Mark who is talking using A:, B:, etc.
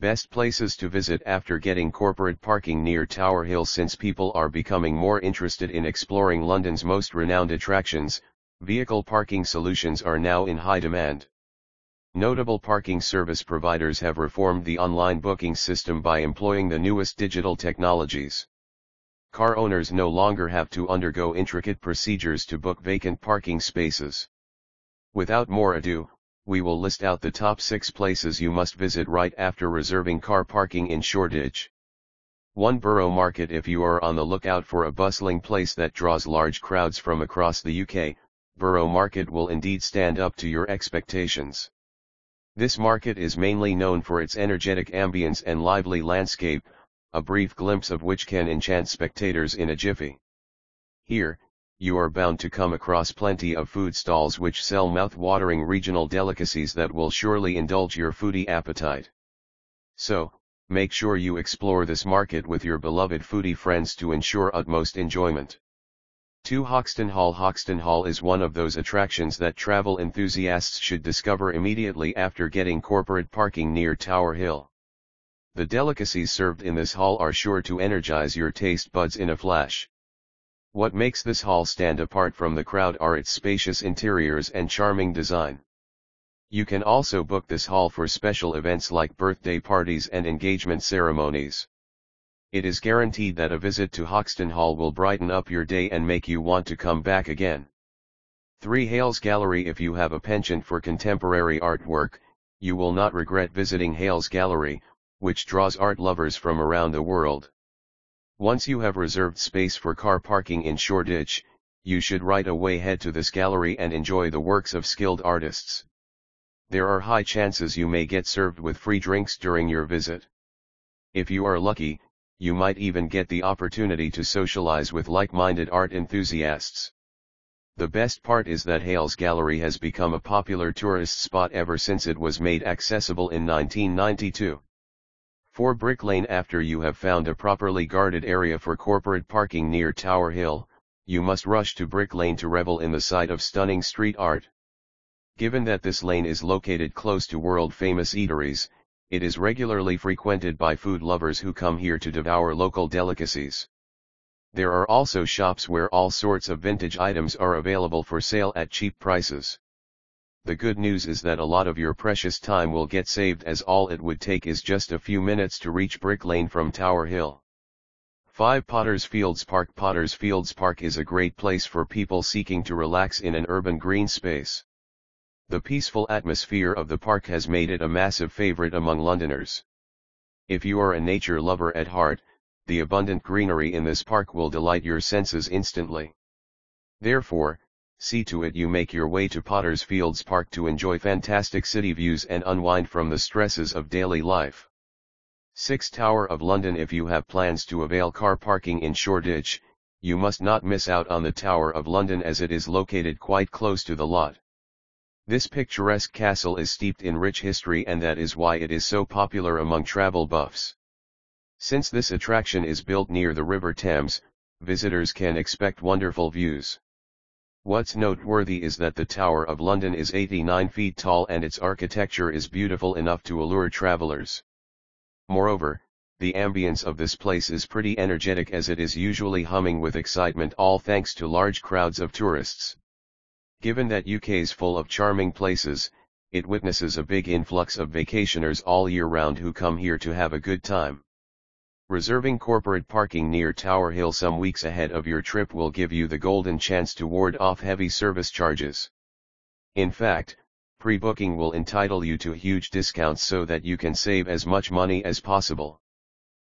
A: Best places to visit after getting corporate parking near Tower Hill since people are becoming more interested in exploring London's most renowned attractions, vehicle parking solutions are now in high demand. Notable parking service providers have reformed the online booking system by employing the newest digital technologies. Car owners no longer have to undergo intricate procedures to book vacant parking spaces. Without more ado, we will list out the top 6 places you must visit right after reserving car parking in Shoreditch. 1 Borough Market If you are on the lookout for a bustling place that draws large crowds from across the UK, Borough Market will indeed stand up to your expectations. This market is mainly known for its energetic ambience and lively landscape, a brief glimpse of which can enchant spectators in a jiffy. Here, you are bound to come across plenty of food stalls which sell mouth-watering regional delicacies that will surely indulge your foodie appetite. So, make sure you explore this market with your beloved foodie friends to ensure utmost enjoyment. 2 Hoxton Hall Hoxton Hall is one of those attractions that travel enthusiasts should discover immediately after getting corporate parking near Tower Hill. The delicacies served in this hall are sure to energize your taste buds in a flash. What makes this hall stand apart from the crowd are its spacious interiors and charming design. You can also book this hall for special events like birthday parties and engagement ceremonies. It is guaranteed that a visit to Hoxton Hall will brighten up your day and make you want to come back again. 3 Hales Gallery If you have a penchant for contemporary artwork, you will not regret visiting Hales Gallery, which draws art lovers from around the world. Once you have reserved space for car parking in Shoreditch, you should right away head to this gallery and enjoy the works of skilled artists. There are high chances you may get served with free drinks during your visit. If you are lucky, you might even get the opportunity to socialize with like-minded art enthusiasts. The best part is that Hales Gallery has become a popular tourist spot ever since it was made accessible in 1992. 4 Brick Lane After you have found a properly guarded area for corporate parking near Tower Hill, you must rush to Brick Lane to revel in the sight of stunning street art. Given that this lane is located close to world-famous eateries, it is regularly frequented by food lovers who come here to devour local delicacies. There are also shops where all sorts of vintage items are available for sale at cheap prices. The good news is that a lot of your precious time will get saved as all it would take is just a few minutes to reach Brick Lane from Tower Hill. 5 Potters Fields Park Potters Fields Park is a great place for people seeking to relax in an urban green space. The peaceful atmosphere of the park has made it a massive favorite among Londoners. If you are a nature lover at heart, the abundant greenery in this park will delight your senses instantly. Therefore, see to it you make your way to Potter's Fields Park to enjoy fantastic city views and unwind from the stresses of daily life. 6 Tower of London If you have plans to avail car parking in Shoreditch, you must not miss out on the Tower of London as it is located quite close to the lot. This picturesque castle is steeped in rich history and that is why it is so popular among travel buffs. Since this attraction is built near the River Thames, visitors can expect wonderful views. What's noteworthy is that the Tower of London is 89 feet tall and its architecture is beautiful enough to allure travelers. Moreover, the ambience of this place is pretty energetic as it is usually humming with excitement all thanks to large crowds of tourists. Given that UK's full of charming places, it witnesses a big influx of vacationers all year round who come here to have a good time. Reserving corporate parking near Tower Hill some weeks ahead of your trip will give you the golden chance to ward off heavy service charges. In fact, pre-booking will entitle you to huge discounts so that you can save as much money as possible.